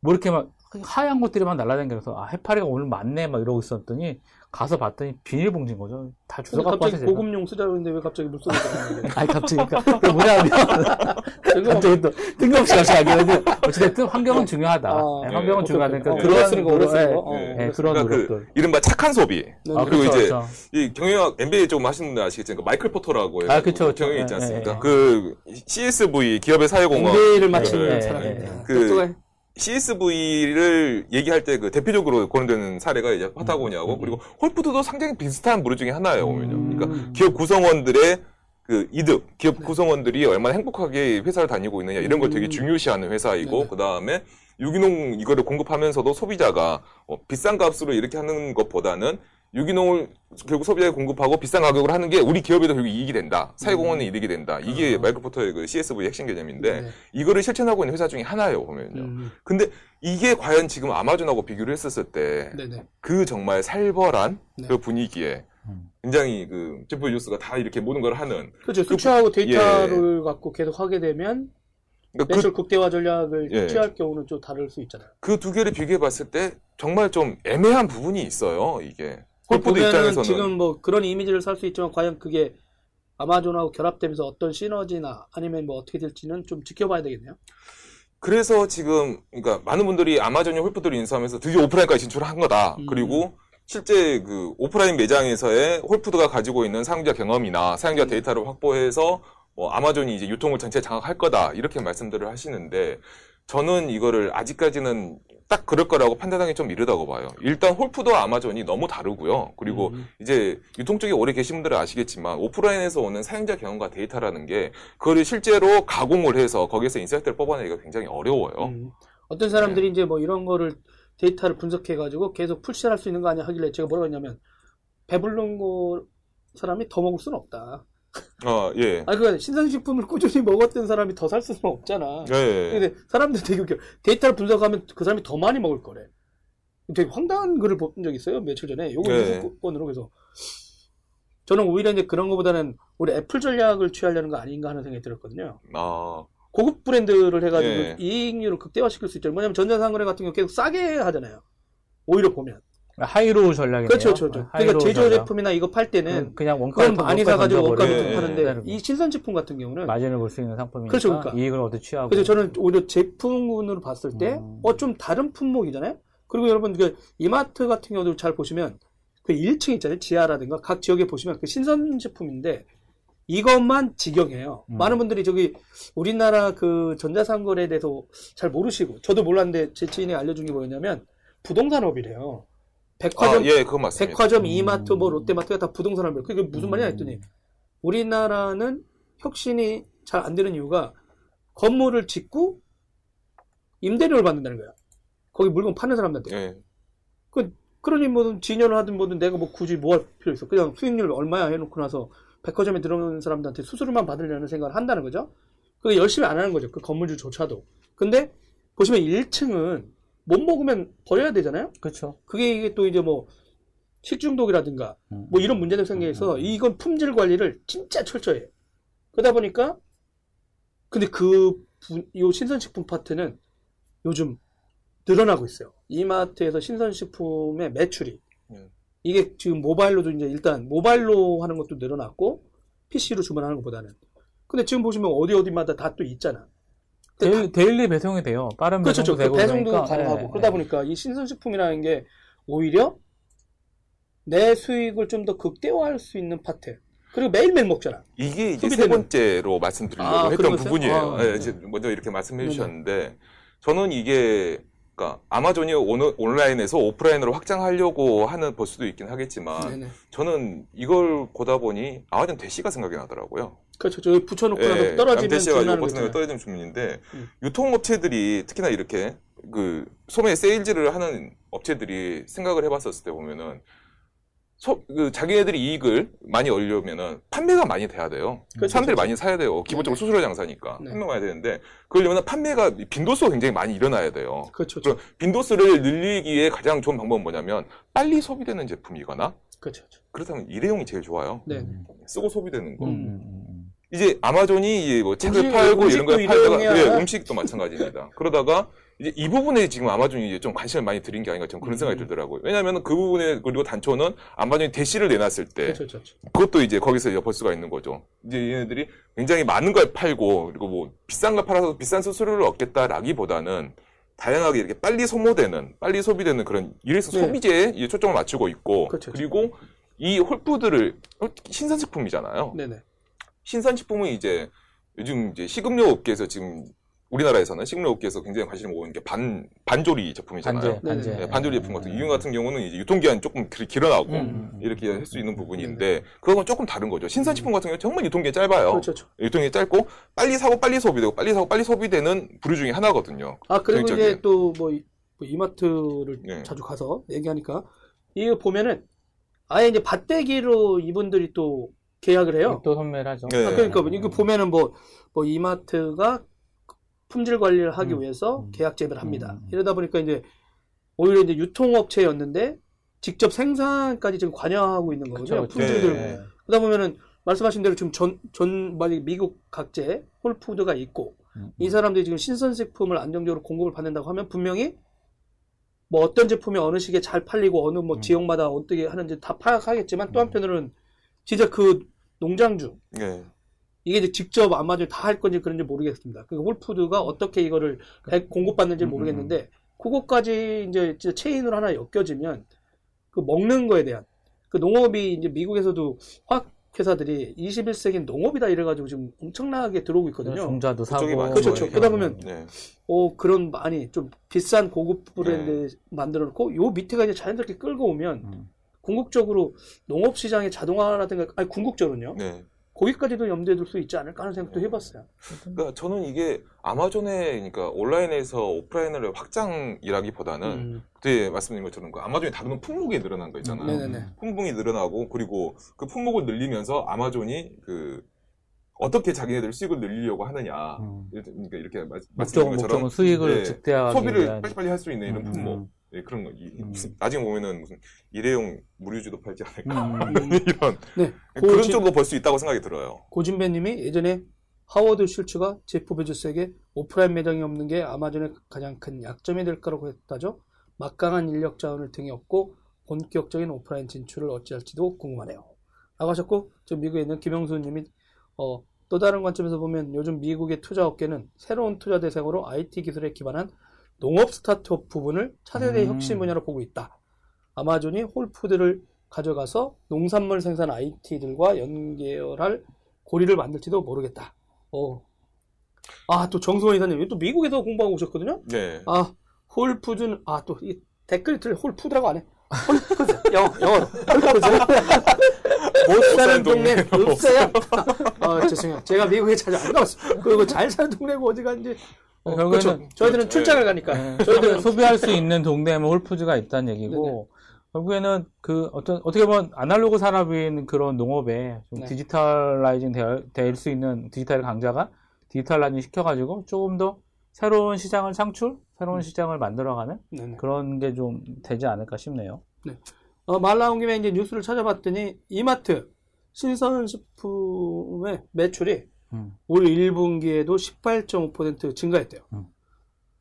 Speaker 1: 뭐 이렇게 막 하얀 것들이 막 날아다니면서 아 해파리가 오늘 많네 막 이러고 있었더니 가서 봤더니 비닐봉지인 거죠. 다 주워 갖고
Speaker 2: 갑자기
Speaker 1: 왔어요.
Speaker 2: 고급용 쓰자고 했는데 왜 갑자기 물속에 들어가는
Speaker 1: 아니 갑자기 그러니까 뭐냐면? 갑자기 또 뜬금없이 갑자기 하기는 어찌됐든 환경은 중요하다.
Speaker 2: 아,
Speaker 1: 네,
Speaker 3: 네,
Speaker 1: 환경은 중요하니까
Speaker 2: 오케이. 어,
Speaker 1: 그런
Speaker 2: 쓰는 거, 오래 쓰는
Speaker 1: 예,
Speaker 2: 거. 어,
Speaker 3: 예,
Speaker 1: 예,
Speaker 2: 오래
Speaker 1: 그런
Speaker 3: 그러니까 그
Speaker 1: 노력들.
Speaker 3: 이른바 착한 소비.
Speaker 2: 네.
Speaker 1: 아,
Speaker 3: 그리고
Speaker 1: 그렇죠,
Speaker 3: 이제
Speaker 1: 그렇죠.
Speaker 3: 이 경영학 MBA 조금 하시는 분들 아시겠지만 그 마이클 포터라고 해서
Speaker 1: 아, 그쵸, 그쵸.
Speaker 3: 경영이 있지
Speaker 1: 예,
Speaker 3: 않습니까?
Speaker 1: 예, 예.
Speaker 3: 그 CSV 기업의 사회공헌
Speaker 2: 마친
Speaker 1: 예, 예,
Speaker 2: 사람입니다.
Speaker 1: 예.
Speaker 3: 그-. CSV를 얘기할 때 그 대표적으로 거론되는 사례가 이제 파타고니아고
Speaker 1: 음, 음.
Speaker 3: 그리고 홀푸드도 상당히 비슷한 부류 중에 하나예요. 보면요.
Speaker 1: 음.
Speaker 3: 그러니까 기업 구성원들의 그 이득, 기업
Speaker 2: 네.
Speaker 3: 구성원들이 얼마나 행복하게 회사를 다니고 있느냐 이런 걸 되게
Speaker 2: 음.
Speaker 3: 중요시하는 회사이고. 그 다음에 유기농 이거를 공급하면서도 소비자가 어, 비싼 값으로 이렇게 하는 것보다는 유기농을 결국 소비자에 공급하고 비싼 가격으로 하는 게 우리 기업에도 결국 이익이 된다. 사회공헌에 이득이 된다. 이게
Speaker 2: 음.
Speaker 3: 마이클 포터의 그 CSV 핵심 개념인데
Speaker 2: 네.
Speaker 3: 이거를 실천하고 있는 회사 중에 하나예요 보면요.
Speaker 2: 음,
Speaker 3: 근데 이게 과연 지금 아마존하고 비교를 했었을 때 그
Speaker 2: 네네.
Speaker 3: 정말 살벌한
Speaker 2: 네.
Speaker 3: 그 분위기에
Speaker 1: 음.
Speaker 3: 굉장히 그 제프 베조스가 다 이렇게 모든 걸 하는
Speaker 2: 그렇죠. 수치하고 데이터를
Speaker 3: 예.
Speaker 2: 갖고 계속 하게 되면
Speaker 3: 그러니까
Speaker 2: 매출 극대화 전략을
Speaker 3: 예.
Speaker 2: 취할 경우는 좀 다를 수 있잖아요.
Speaker 3: 그 두 개를 비교해 봤을 때 정말 좀 애매한 부분이 있어요. 이게 홀푸드
Speaker 2: 보면은
Speaker 3: 입장에서는
Speaker 2: 지금 뭐 그런 이미지를 살 수 있지만 과연 그게 아마존하고 결합되면서 어떤 시너지나 아니면 뭐 어떻게 될지는 좀 지켜봐야 되겠네요.
Speaker 3: 그래서 지금 그러니까 많은 분들이 아마존이 홀푸드를 인수하면서 드디어 오프라인까지 진출을 한 거다.
Speaker 2: 음.
Speaker 3: 그리고 실제 그 오프라인 매장에서의 홀푸드가 가지고 있는 사용자 경험이나 사용자
Speaker 2: 음.
Speaker 3: 데이터를 확보해서 뭐 아마존이 이제 유통을 전체 장악할 거다 이렇게 말씀들을 하시는데 저는 이거를 아직까지는 딱 그럴 거라고 판단하기 좀 이르다고 봐요. 일단 홀푸드와 아마존이 너무 다르고요. 그리고
Speaker 2: 음.
Speaker 3: 이제 유통 쪽에 오래 계신 분들은 아시겠지만 오프라인에서 오는 사용자 경험과 데이터라는 게 그거를 실제로 가공을 해서 거기에서 insight를 뽑아내기가 굉장히 어려워요.
Speaker 2: 음. 어떤 사람들이 이제 뭐 이런 거를 데이터를 분석해가지고 계속 push할 수 있는 거 아니야 하길래 제가 뭐라고 했냐면 배부른 거 사람이 더 먹을 수는 없다.
Speaker 3: 아, 예.
Speaker 2: 아니 그 신선식품을 꾸준히 먹었던 사람이 더 살 수는 없잖아.
Speaker 3: 예, 예.
Speaker 2: 근데 사람들 되게 웃겨. 데이터를 분석하면 그 사람이 더 많이 먹을 거래. 되게 황당한 글을 본 적 있어요. 며칠 전에. 요거
Speaker 3: 네.
Speaker 2: 뉴스권으로 그래서 저는 오히려 이제 그런 것보다는 우리 애플 전략을 취하려는 거 아닌가 하는 생각이 들었거든요.
Speaker 3: 아,
Speaker 2: 고급 브랜드를 해가지고
Speaker 3: 예.
Speaker 2: 이익률을 극대화시킬 수 있죠. 뭐냐면 전자상거래 같은 경우 계속 싸게 하잖아요. 오히려 보면.
Speaker 1: high-low 전략이네요.
Speaker 2: 그렇죠, 그렇죠. 그러니까
Speaker 1: high-low
Speaker 2: 제조
Speaker 1: 전략.
Speaker 2: 제품이나 이거 팔 때는
Speaker 1: 그- 그냥 원가
Speaker 2: 그건 많이 사가지고 원가
Speaker 3: 던져버리고.
Speaker 2: 좀
Speaker 3: 예,
Speaker 2: 파는데
Speaker 1: 예.
Speaker 2: 이 신선식품 같은 경우는
Speaker 1: 마진을 볼 수 있는 상품이니까
Speaker 2: 그렇죠, 그러니까.
Speaker 1: 이익을 얻어 취하고.
Speaker 2: 그래서 저는 오히려 제품군으로 봤을 때,
Speaker 1: 음.
Speaker 2: 어, 좀 다른 품목이잖아요? 그리고 여러분, 그, 이마트 같은 경우도 잘 보시면, 그 1층 있잖아요? 지하라든가, 각 지역에 보시면 그 신선식품인데, 이것만 직영이에요.
Speaker 1: 음.
Speaker 2: 많은 분들이 저기, 우리나라 그 전자상거래에 대해서 잘 모르시고, 저도 몰랐는데 제 지인이 알려준 게 뭐였냐면, 부동산업이래요. 백화점,
Speaker 3: 아, 예, 그건 맞습니다.
Speaker 2: 백화점,
Speaker 1: 음.
Speaker 2: 이마트, 뭐 롯데마트가 다 부동산업이에요. 그게 무슨 말이냐 했더니, 우리나라는 혁신이 잘 안 되는 이유가 건물을 짓고 임대료를 받는다는 거야. 거기 물건 파는 사람들한테.
Speaker 3: 예.
Speaker 2: 그러니 뭐든 진열을 하든 뭐든 내가 뭐 굳이 뭐 할 필요 있어. 그냥 수익률 얼마야 해놓고 나서 백화점에 들어오는 사람들한테 수수료만 받으려는 생각을 한다는 거죠. 그게 열심히 안 하는 거죠. 그 건물주조차도. 근데 보시면 1층은 못 먹으면 버려야 되잖아요.
Speaker 1: 그렇죠.
Speaker 2: 그게 이게 또 이제 뭐 식중독이라든가
Speaker 1: 음.
Speaker 2: 뭐 이런 문제들 생겨서
Speaker 1: 음.
Speaker 2: 이건 품질 관리를 진짜 철저히 해요. 그러다 보니까 근데 그 요 신선식품 파트는 요즘 늘어나고 있어요. 이마트에서 신선식품의 매출이
Speaker 3: 음.
Speaker 2: 이게 지금 모바일로도 이제 일단 모바일로 하는 것도 늘어났고 PC로 주문하는 것보다는 근데 지금 보시면 어디 어디마다 다 또 있잖아.
Speaker 1: 데일, daily 배송이 돼요. 빠른
Speaker 2: 그렇죠.
Speaker 1: 배송도
Speaker 2: 그
Speaker 1: 되고
Speaker 2: 배송도
Speaker 1: 그러니까.
Speaker 2: 가능하고
Speaker 1: 예,
Speaker 2: 그러다
Speaker 1: 예.
Speaker 2: 보니까 이 신선식품이라는 게 오히려 내 수익을 좀 더 극대화할 수 있는 파트. 그리고 매일매일 먹잖아.
Speaker 3: 이게 이제 세
Speaker 2: 소비되는-
Speaker 3: 번째로 말씀드리려고
Speaker 2: 아,
Speaker 3: 했던? 부분이에요.
Speaker 2: 아,
Speaker 3: 예,
Speaker 2: 네.
Speaker 3: 이제 먼저 이렇게 말씀해 주셨는데 저는 이게 그러니까 아마존이 온- 온라인에서 오프라인으로 확장하려고 하는 볼 수도 있긴 하겠지만
Speaker 2: 네네.
Speaker 3: 저는 이걸 보다 보니 아마존 대시가 생각이 나더라고요.
Speaker 2: 그렇죠. 저기 붙여놓고 나서
Speaker 3: 예,
Speaker 2: 떨어지면 주문하는 거
Speaker 3: 버튼을
Speaker 2: 있잖아요.
Speaker 3: 떨어지는 주문인데
Speaker 2: 음.
Speaker 3: 유통업체들이 특히나 이렇게 그 소매 세일즈를 하는 업체들이 생각을 해봤었을 때 보면은 소- 그 자기네들이 이익을 많이 얻으려면은 판매가 많이 돼야 돼요.
Speaker 2: 그렇죠,
Speaker 3: 사람들이
Speaker 2: 그렇죠.
Speaker 3: 많이 사야 돼요. 기본적으로 수수료 장사니까
Speaker 2: 네.
Speaker 3: 판매가 많이 되는데 그러려면 판매가 빈도수가 굉장히 많이 일어나야 돼요.
Speaker 2: 그렇죠.
Speaker 3: 그럼 빈도수를 늘리기에 가장 좋은 방법은 뭐냐면 빨리 소비되는 제품이거나
Speaker 2: 그렇죠. 그렇죠.
Speaker 3: 그렇다면 일회용이 제일 좋아요.
Speaker 2: 네.
Speaker 1: 음,
Speaker 3: 쓰고 소비되는 거.
Speaker 1: 음, 음, 음.
Speaker 3: 이제 아마존이 이제 뭐 책을 팔고 이런 걸 팔다가
Speaker 2: 일회용이야.
Speaker 3: 예, 음식도 마찬가지입니다. 그러다가 이제 이 부분에 지금 아마존이 이제 좀 관심을 많이 들인 게 아닌가 저는 그런 생각이
Speaker 2: 음.
Speaker 3: 들더라고요. 왜냐하면 그 부분에 그리고 단초는 아마존이 대시를 내놨을 때
Speaker 2: 그렇죠. 그렇죠.
Speaker 3: 그것도 이제 거기서 이제 볼 수가 있는 거죠. 이제 얘네들이 굉장히 많은 걸 팔고 그리고 뭐 비싼 걸 팔아서 비싼 수수료를 얻겠다라기보다는 다양하게 이렇게 빨리 소모되는 빨리 소비되는 그런 이래서
Speaker 2: 네.
Speaker 3: 소비재에 이제 초점을 맞추고 있고
Speaker 2: 그렇죠.
Speaker 3: 리고 이 홀푸드를 신선식품이잖아요.
Speaker 2: 네네.
Speaker 3: 신선식품은 이제 요즘 이제 식음료 업계에서 지금 우리나라에서는 식음료 업계에서 굉장히 관심을 모으는 게 반, 반조리 제품이잖아요.
Speaker 1: 반제. 반제.
Speaker 3: 네, 반조리 제품 같은 이유 같은 경우는 이제 유통기한이 조금 길- 길어나고
Speaker 2: 음,
Speaker 1: 음.
Speaker 3: 이렇게 할 수 있는 부분인데 그건 조금 다른 거죠. 신선식품 같은 경우는 정말 유통기한이 짧아요.
Speaker 2: 그렇죠. 그렇죠.
Speaker 3: 유통기한이 짧고 빨리 사고 빨리 소비되고 빨리 사고 빨리 소비되는 부류 중에 하나거든요.
Speaker 2: 아 그리고
Speaker 3: 굉장히-
Speaker 2: 이제 또 뭐 이마트를
Speaker 3: 네.
Speaker 2: 자주 가서 얘기하니까 이거 보면은 아예 이제 밭대기로 이분들이 또 계약을 해요.
Speaker 1: 또 선매를 하죠.
Speaker 3: 네.
Speaker 2: 아, 그러니까 뭐 이거 보면은 뭐, 뭐 이마트가 품질 관리를 하기
Speaker 1: 음,
Speaker 2: 위해서
Speaker 1: 음.
Speaker 2: 계약 제휴를 합니다.
Speaker 1: 음.
Speaker 2: 이러다 보니까 이제 오히려 이제 유통업체였는데 직접 생산까지 지금 관여하고 있는 거거든요.
Speaker 1: 그쵸, 그쵸.
Speaker 2: 품질
Speaker 3: 네.
Speaker 2: 들고.
Speaker 1: 네.
Speaker 2: 그러다 보면은 말씀하신 대로 지금 전, 전, 만약 미국 각지에 홀푸드가 있고
Speaker 1: 음,
Speaker 2: 이 사람들이 지금 신선식품을 안정적으로 공급을 받는다고 하면 분명히 뭐 어떤 제품이 어느 시기에 잘 팔리고 어느 뭐
Speaker 1: 음.
Speaker 2: 지역마다 어떻게 하는지 다 파악하겠지만 또 한편으로는 진짜 그 농장주
Speaker 3: 네.
Speaker 2: 이게 이제 직접 아마존 다할 건지 그런지 모르겠습니다. 그 홀푸드가 어떻게 이거를 백- 공급받는지
Speaker 1: 음,
Speaker 2: 모르겠는데 그것까지 이제 진짜 체인으로 하나 엮여지면 그 먹는 거에 대한 그 농업이 이제 미국에서도 화학 회사들이 21세기 농업이다 이래가지고 지금 엄청나게 들어오고 있거든요.
Speaker 1: 종자도 사고.
Speaker 3: 그쪽이 많죠.
Speaker 2: 그렇죠.
Speaker 1: 뭐 이렇게
Speaker 2: 그러다. 보면
Speaker 3: 네.
Speaker 2: 어 그런 많이 좀 비싼 고급 브랜드
Speaker 3: 네.
Speaker 2: 만들어 놓고 요 밑에가 이제 자연스럽게 끌고 오면
Speaker 1: 음.
Speaker 2: 궁극적으로 농업 시장의 자동화라든가 아니 궁극적으로는요.
Speaker 3: 네.
Speaker 2: 거기까지도 염두에 둘 수 있지 않을까 하는 생각도 해봤어요.
Speaker 3: 그러니까 저는 이게 아마존의 그러니까 온라인에서 오프라인을 확장이라기보다는
Speaker 2: 음.
Speaker 3: 그때 말씀드린 것처럼 그 아마존이 다루는 품목이 늘어난 거 있잖아요.
Speaker 2: 네네네.
Speaker 3: 품목이 늘어나고 그리고 그 품목을 늘리면서 아마존이 그 어떻게 자기네들 수익을 늘리려고 하느냐.
Speaker 1: 음.
Speaker 3: 그러니까 이렇게 말- 말씀드린 것처럼
Speaker 1: 목적은 수익을
Speaker 3: 네, 소비를. 빨리빨리 할 수 있는 이런
Speaker 1: 음,
Speaker 3: 품목.
Speaker 1: 음.
Speaker 3: 예, 그런 거. 이-
Speaker 1: 음.
Speaker 3: 무슨, 나중에 보면은 무슨 일회용 무료주도 팔지 않을까.
Speaker 1: 음.
Speaker 3: 이런.
Speaker 2: 네.
Speaker 3: 그런
Speaker 2: 고진-
Speaker 3: 쪽으로 볼 수 있다고 생각이 들어요.
Speaker 2: 고진배님이 예전에 하워드 슐츠가 제프 베조스에게 오프라인 매장이 없는 게 아마존의 가장 큰 약점이 될 거라고 했다죠. 막강한 인력 자원을 등에 업고 본격적인 오프라인 진출을 어찌할지도 궁금하네요. 라고 하셨고, 저 미국에 있는 김영수 님이, 어, 또 다른 관점에서 보면 요즘 미국의 투자 업계는 새로운 투자 대상으로 IT 기술에 기반한 농업 스타트업 부분을 차세대
Speaker 1: 음.
Speaker 2: 혁신 분야로 보고 있다. 아마존이 홀푸드를 가져가서 농산물 생산 IT들과 연결할 고리를 만들지도 모르겠다. 어. 아, 또 정수원 이사님, 또 미국에서 공부하고 오셨거든요?
Speaker 3: 네.
Speaker 2: 아, 홀푸드는, 아, 또, 이 틀려. 홀푸드라고 안 해. 홀푸드. 영어, 영어로. 홀푸드. 못 사는 동네. 없어요. 아, 죄송해요. 제가 미국에 자주 안 가봤어요. 그리고 잘 사는 동네고 어디 간지. 어,
Speaker 1: 결국에는-
Speaker 2: 그렇죠. 저희들은
Speaker 3: 네.
Speaker 2: 출장을 가니까.
Speaker 1: 네,
Speaker 2: 저희들은
Speaker 1: 소비할 수 있는 동네에는 홀푸드가 있다는 얘기고
Speaker 2: 네네.
Speaker 1: 결국에는 그 어떤 어떻게 보면 아날로그 산업인 그런 농업에 좀
Speaker 2: 네.
Speaker 1: digitalizing 될 수 있는 디지털 강자가 digitalizing 시켜가지고 조금 더 새로운 시장을 창출, 새로운
Speaker 2: 음.
Speaker 1: 시장을 만들어가는
Speaker 2: 네네.
Speaker 1: 그런 게 좀 되지 않을까 싶네요.
Speaker 2: 어, 말 나온 김에 이제 뉴스를 찾아봤더니 이마트 신선식품의 매출이
Speaker 1: 음.
Speaker 2: 올 1분기에도 18.5% 증가했대요.
Speaker 1: 음.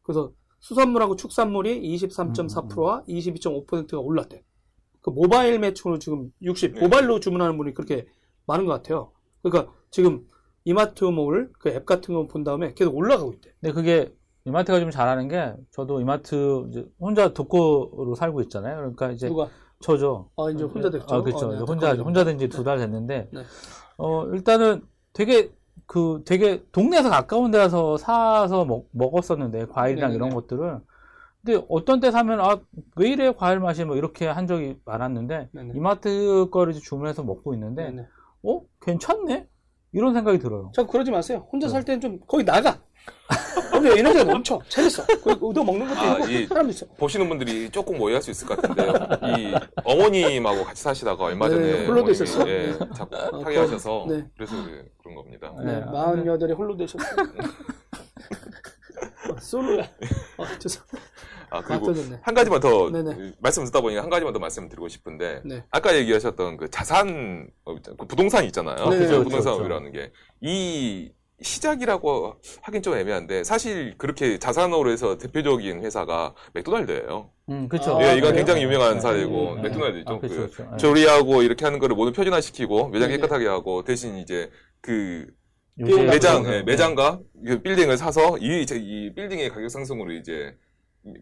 Speaker 2: 그래서 수산물하고 축산물이 23.4%와 22.5%가 올랐대. 그 모바일 매출로 지금 60,
Speaker 3: 네.
Speaker 2: 모바일로 주문하는 분이 그렇게 많은 것 같아요. 그러니까 지금 이마트몰 그 앱 같은 거 본 다음에 계속 올라가고 있대.
Speaker 1: 근데 그게 이마트가 좀 잘하는 게 저도 이마트 이제 혼자 독거로 살고 있잖아요. 그러니까 이제
Speaker 2: 누가
Speaker 1: 저죠.
Speaker 2: 아, 이제 혼자 됐죠?
Speaker 1: 아, 그렇죠.
Speaker 2: 어, 네,
Speaker 1: 혼자. 혼자 된 지 두 달 됐는데,
Speaker 2: 네.
Speaker 1: 어, 일단은 되게, 그, 되게 동네에서 가까운 데 가서 사서 먹, 먹었었는데, 과일이랑
Speaker 2: 네네네.
Speaker 1: 이런 것들을. 근데 어떤 때 사면, 아, 왜 이래 과일 맛이 뭐 이렇게 한 적이 많았는데,
Speaker 2: 네네.
Speaker 1: 이마트 거를 주문해서 먹고 있는데,
Speaker 2: 네네.
Speaker 1: 어? 괜찮네? 이런 생각이 들어요.
Speaker 2: 자, 그러지 마세요. 혼자
Speaker 1: 네.
Speaker 2: 살 때는 좀 거기 나가. 근데 에너지가 넘쳐. 재밌어. 거기 얻어 먹는 것도
Speaker 3: 아,
Speaker 2: 있고
Speaker 3: 이-
Speaker 2: 사람도 있어.
Speaker 3: 보시는 분들이 조금 오해할 수 있을 것 같은데요. 이 어머님하고 같이 사시다가 얼마 전에
Speaker 2: 네, 홀로 되셨어요?
Speaker 3: 예, 자꾸
Speaker 2: 아,
Speaker 3: 타계하셔서
Speaker 2: 네.
Speaker 3: 그래서 그래- 그런 겁니다.
Speaker 1: 네.
Speaker 2: 네, 48에 홀로 되셨어요. 어, 솔로야. 어, 죄송.
Speaker 3: 아 그리고
Speaker 2: 맞춰졌네.
Speaker 3: 한 가지만 더
Speaker 2: 네네.
Speaker 3: 말씀 듣다 보니까 한 가지만 더 말씀드리고 싶은데
Speaker 2: 네.
Speaker 3: 아까 얘기하셨던 그 자산 어, 그 부동산 있잖아요.
Speaker 2: 네,
Speaker 3: 그죠?
Speaker 2: 그렇죠,
Speaker 3: 부동산이라는 게 이 시작이라고 하긴 좀 애매한데 사실 그렇게 자산으로 해서 대표적인 회사가 맥도날드예요.
Speaker 1: 음, 그쵸.
Speaker 2: 아,
Speaker 3: 예, 이건
Speaker 2: 그래요?
Speaker 3: 굉장히 유명한
Speaker 2: 네,
Speaker 3: 사례고
Speaker 2: 네,
Speaker 3: 맥도날드죠.
Speaker 1: 아, 그쵸,
Speaker 3: 그
Speaker 1: 그쵸. 예.
Speaker 3: 조리하고 이렇게 하는 거를 모두 표준화시키고 매장
Speaker 2: 네네.
Speaker 3: 깨끗하게 하고 대신 이제 그 매장
Speaker 1: 그런
Speaker 3: 예,
Speaker 1: 거.
Speaker 3: 매장과 그 빌딩을 사서 이, 이제 이 빌딩의 가격 상승으로 이제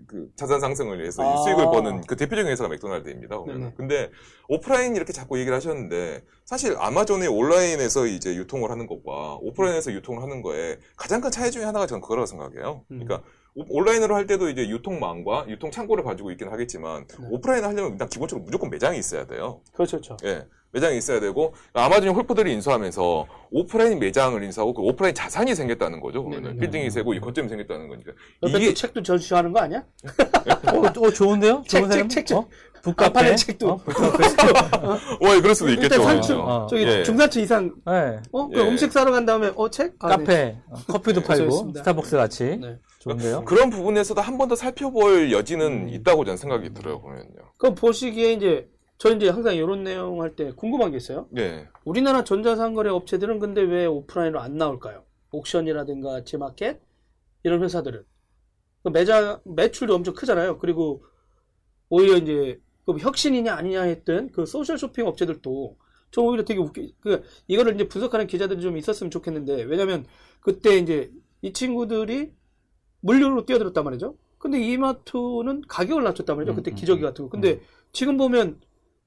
Speaker 3: 그 자산 상승을 위해서
Speaker 2: 아.
Speaker 3: 이 수익을 버는 그 대표적인 회사가 맥도날드입니다.
Speaker 2: 네네.
Speaker 3: 근데 오프라인 이렇게 자꾸 얘기를 하셨는데 사실 아마존의 온라인에서 이제 유통을 하는 것과 오프라인에서 유통을 하는 거에 가장 큰 차이 중에 하나가 저는 그거라고 생각해요.
Speaker 2: 음.
Speaker 3: 그러니까 오- 온라인으로 할 때도 이제 유통망과 유통 창고를 가지고 있긴 하겠지만
Speaker 2: 네.
Speaker 3: 오프라인을 하려면 일단 기본적으로 무조건 매장이 있어야 돼요.
Speaker 2: 그렇죠, 그렇죠.
Speaker 3: 예, 매장이 있어야 되고 아마존이 홀푸드를 인수하면서 오프라인 매장을 인수하고 그 오프라인 자산이 생겼다는 거죠. 그러면
Speaker 2: 네네네.
Speaker 3: 빌딩이 세고 이 거점이 생겼다는 거니까 이게
Speaker 2: 또 책도 전시하는 거 아니야?
Speaker 1: 어, 어, 좋은데요?
Speaker 2: 책,
Speaker 1: 좋은
Speaker 2: 책,
Speaker 1: 셈?
Speaker 2: 책, 책.
Speaker 1: 어? 북카페?
Speaker 2: 간판에 책도.
Speaker 1: 어? 북카페?
Speaker 3: 와, 그럴 수도 있겠죠.
Speaker 2: 일단 산출,
Speaker 3: 그렇죠.
Speaker 1: 어.
Speaker 2: 저기
Speaker 3: 예.
Speaker 2: 중산층 이상,
Speaker 1: 네.
Speaker 2: 어? 그
Speaker 3: 예.
Speaker 2: 음식 사러 간 다음에, 어, 책? 아, 네.
Speaker 1: 카페, 어, 커피도 팔고. 스타벅스 같이.
Speaker 2: 네.
Speaker 1: 좋은데요?
Speaker 3: 그런 부분에서도 한 번 더 살펴볼 여지는
Speaker 2: 음.
Speaker 3: 있다고 저는 생각이 들어요, 보면요.
Speaker 2: 그럼 보시기에 이제, 저 이제 항상 이런 내용 할 때 궁금한 게 있어요.
Speaker 3: 네.
Speaker 2: 우리나라 전자상거래 업체들은 근데 왜 오프라인으로 안 나올까요? 옥션이라든가 지마켓 이런 회사들은 그 매장 매출도 엄청 크잖아요. 그리고 오히려 이제 그 혁신이냐 아니냐 했던 그 소셜 쇼핑 업체들도 저 오히려 되게 웃기 그 이거를 이제 분석하는 기자들이 좀 있었으면 좋겠는데 왜냐면 그때 이제 이 친구들이 물류로 뛰어들었단 말이죠. 근데 이마트는 가격을 낮췄단 말이죠.
Speaker 1: 음,
Speaker 2: 그때
Speaker 1: 음,
Speaker 2: 기저귀
Speaker 1: 음,
Speaker 2: 같은 거. 근데 지금 보면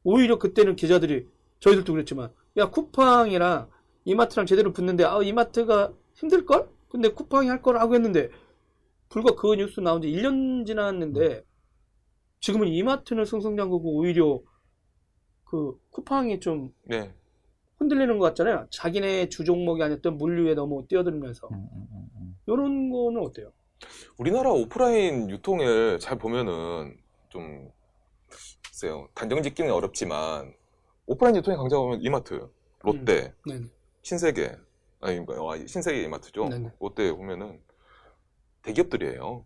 Speaker 2: 오히려 그때는 기자들이 저희들도 그랬지만 야 쿠팡이랑 이마트랑 제대로 붙는데 아 이마트가 힘들걸? 근데 쿠팡이 할걸 하고 했는데 불과 그 뉴스 나온 지 1년 지났는데 지금은 이마트는 승승장구고 오히려 그 쿠팡이 좀
Speaker 3: 네.
Speaker 2: 흔들리는 것 같잖아요. 자기네 주 종목이 아니었던 물류에 너무 뛰어들면서
Speaker 1: 음, 음, 음, 음.
Speaker 2: 이런 거는 어때요?
Speaker 3: 우리나라 오프라인 유통을 잘 보면은 좀 글쎄요 단정 짓기는 어렵지만 오프라인 유통의 강자 보면 이마트, 롯데,
Speaker 2: 네.
Speaker 3: 신세계 아니 뭐, 아, 신세계 이마트죠.
Speaker 2: 네네.
Speaker 3: 롯데 보면은 대기업들이에요.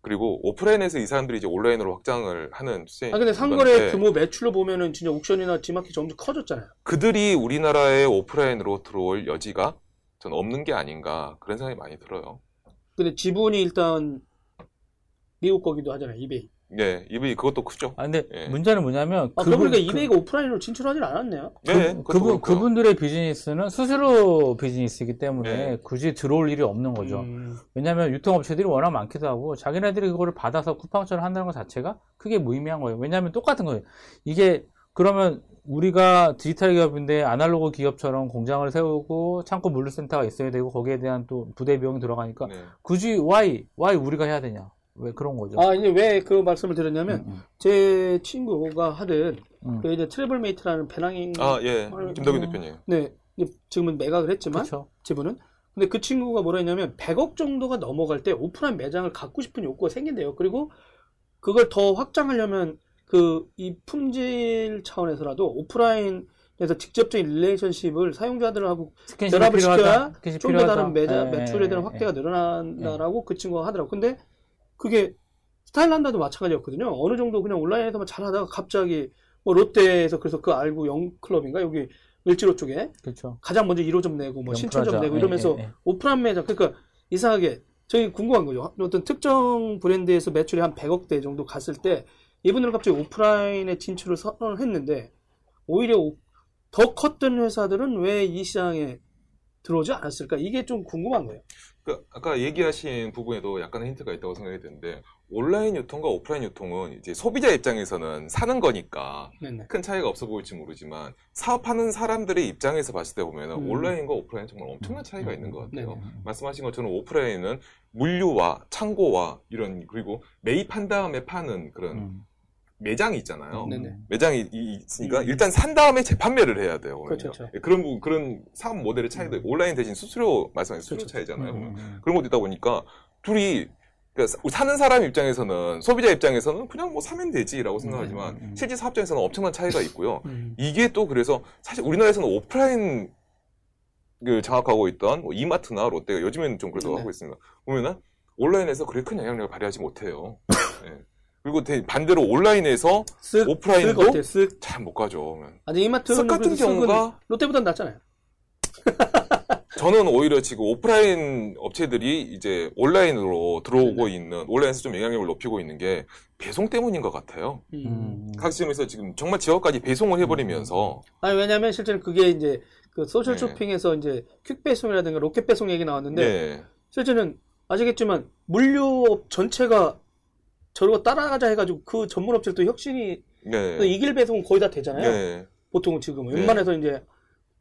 Speaker 3: 그리고 오프라인에서 이 사람들이 이제 온라인으로 확장을 하는 추세.
Speaker 2: 아 근데 상거래 규모 매출로 보면은 진짜 옥션이나 지마켓 점점 커졌잖아요.
Speaker 3: 그들이 우리나라에 오프라인으로 들어올 여지가 전 없는 게 아닌가 그런 생각이 많이 들어요.
Speaker 2: 근데 지분이 일단 미국 거기도 하잖아요. 이베이.
Speaker 3: 네, 이분이 그것도 크죠.
Speaker 1: 아, 근데
Speaker 3: 예.
Speaker 1: 문제는 뭐냐면
Speaker 2: 아,
Speaker 1: 그분-
Speaker 2: 그러니까
Speaker 1: 그-
Speaker 2: 이베이가 오프라인으로 진출하진 않았네요.
Speaker 3: 네,
Speaker 1: 그,
Speaker 3: 그렇고요.
Speaker 1: 그분들의 비즈니스는 수수료 비즈니스이기 때문에
Speaker 3: 네.
Speaker 1: 굳이 들어올 일이 없는 거죠.
Speaker 2: 음,
Speaker 1: 왜냐하면 유통업체들이 워낙 많기도 하고 자기네들이 그거를 받아서 쿠팡처럼 한다는 것 자체가 크게 무의미한 거예요. 왜냐하면 똑같은 거예요. 이게 그러면 우리가 디지털 기업인데 아날로그 기업처럼 공장을 세우고 창고 물류센터가 있어야 되고 거기에 대한 또 부대 비용이 들어가니까
Speaker 3: 네.
Speaker 1: 굳이 why why 우리가 해야 되냐? 왜 그런 거죠?
Speaker 2: 아 이제 왜 그 말씀을 드렸냐면
Speaker 1: 음,
Speaker 2: 제 친구가 하던
Speaker 1: 음.
Speaker 2: 그 이제 트래블메이트라는 배낭인
Speaker 3: 아, 예.
Speaker 2: 음.
Speaker 3: 김덕윤 대표님.
Speaker 2: 네 지금은 매각을 했지만. 지분은 근데 그 친구가 뭐라 했냐면 100억 정도가 넘어갈 때 오프라인 매장을 갖고 싶은 욕구가 생긴대요. 그리고 그걸 더 확장하려면 그 이 품질 차원에서라도 오프라인에서 직접적인 relationship을 사용자들하고 결합을 시켜야 좀 더. 다른 매장
Speaker 1: 예,
Speaker 2: 매출에 대한
Speaker 1: 예,
Speaker 2: 확대가 늘어난다라고 그 친구가 하더라고. 근데 그게 스타일란다도 마찬가지였거든요. 어느 정도 그냥 온라인에서만 잘하다가 갑자기 뭐 롯데에서 그래서 그 알고 영클럽인가 여기 을지로 쪽에
Speaker 1: 그렇죠.
Speaker 2: 가장 먼저 1호점 내고 뭐 신촌점. 내고
Speaker 1: 예,
Speaker 2: 이러면서
Speaker 1: 예, 예.
Speaker 2: 오프라인 매장 그러니까 이상하게 저희 궁금한 거죠. 어떤 특정 브랜드에서 매출이 한 100억대 정도 갔을 때 이분들은 갑자기 오프라인에 진출을 선언을 했는데 오히려 오- 더 컸던 회사들은 왜 이 시장에 들어오지 않았을까? 이게 좀 궁금한 거예요.
Speaker 3: 그 아까 얘기하신 부분에도 약간의 힌트가 있다고 생각이 드는데 온라인 유통과 오프라인 유통은 이제 소비자 입장에서는 사는 거니까
Speaker 2: 네네.
Speaker 3: 큰 차이가 없어 보일지 모르지만 사업하는 사람들의 입장에서 봤을 때 보면 은
Speaker 2: 음.
Speaker 3: 온라인과 오프라인 정말 엄청난 차이가 있는 것 같아요.
Speaker 2: 네네.
Speaker 3: 말씀하신 것처럼 오프라인은 물류와 창고와 이런 그리고 매입한 다음에 파는 그런
Speaker 1: 음.
Speaker 3: 매장이 있잖아요.
Speaker 2: 네네.
Speaker 3: 매장이 이- 있으니까
Speaker 2: 음.
Speaker 3: 일단 산 다음에 재판매를 해야 돼요.
Speaker 2: 그렇죠, 그렇죠.
Speaker 3: 예, 그런 부- 그런 사업 모델의 차이도 있고, 온라인 대신 수수료 말씀하신 수수료
Speaker 2: 그렇죠.
Speaker 3: 차이잖아요.
Speaker 1: 음, 음.
Speaker 3: 그런 것도 있다 보니까 둘이 그러니까 사- 사는 사람 입장에서는 소비자 입장에서는 그냥 뭐 사면 되지라고 생각하지만
Speaker 1: 음, 음, 음.
Speaker 3: 실제 사업 입장에서는 엄청난 차이가 있고요.
Speaker 2: 음.
Speaker 3: 이게 또 그래서 사실 우리나라에서는 오프라인 을 장악하고 있던 뭐 이마트나 롯데가 요즘에는 좀 그래도
Speaker 2: 네.
Speaker 3: 하고 있습니다. 보면은 온라인에서 그렇게 큰 영향력을 발휘하지 못해요. 예. 그리고 대- 반대로 온라인에서
Speaker 2: 쓱,
Speaker 3: 오프라인도. 잘 못 가죠.
Speaker 2: 아니 이마트는
Speaker 3: 쓱 같은 경우가
Speaker 2: 롯데보단 낫잖아요.
Speaker 3: 저는 오히려 지금 오프라인 업체들이 이제 온라인으로 들어오고
Speaker 2: 네.
Speaker 3: 있는 온라인에서 좀 영향력을 높이고 있는 게 배송 때문인 것 같아요.
Speaker 2: 음.
Speaker 1: 음.
Speaker 3: 각 지점에서 지금 정말 지역까지 배송을 해버리면서
Speaker 2: 아니 왜냐면 실제로 그게 이제 그 소셜
Speaker 3: 네.
Speaker 2: 쇼핑에서 이제 퀵 배송이라든가 로켓 배송 얘기 나왔는데
Speaker 3: 네.
Speaker 2: 실제는 아시겠지만 물류업 전체가 저러고 따라가자 해가지고 그 전문 업체도 혁신이
Speaker 3: 네.
Speaker 2: 그 이길 배송은 거의 다 되잖아요.
Speaker 3: 네.
Speaker 2: 보통은 지금
Speaker 3: 네.
Speaker 2: 웬만해서 이제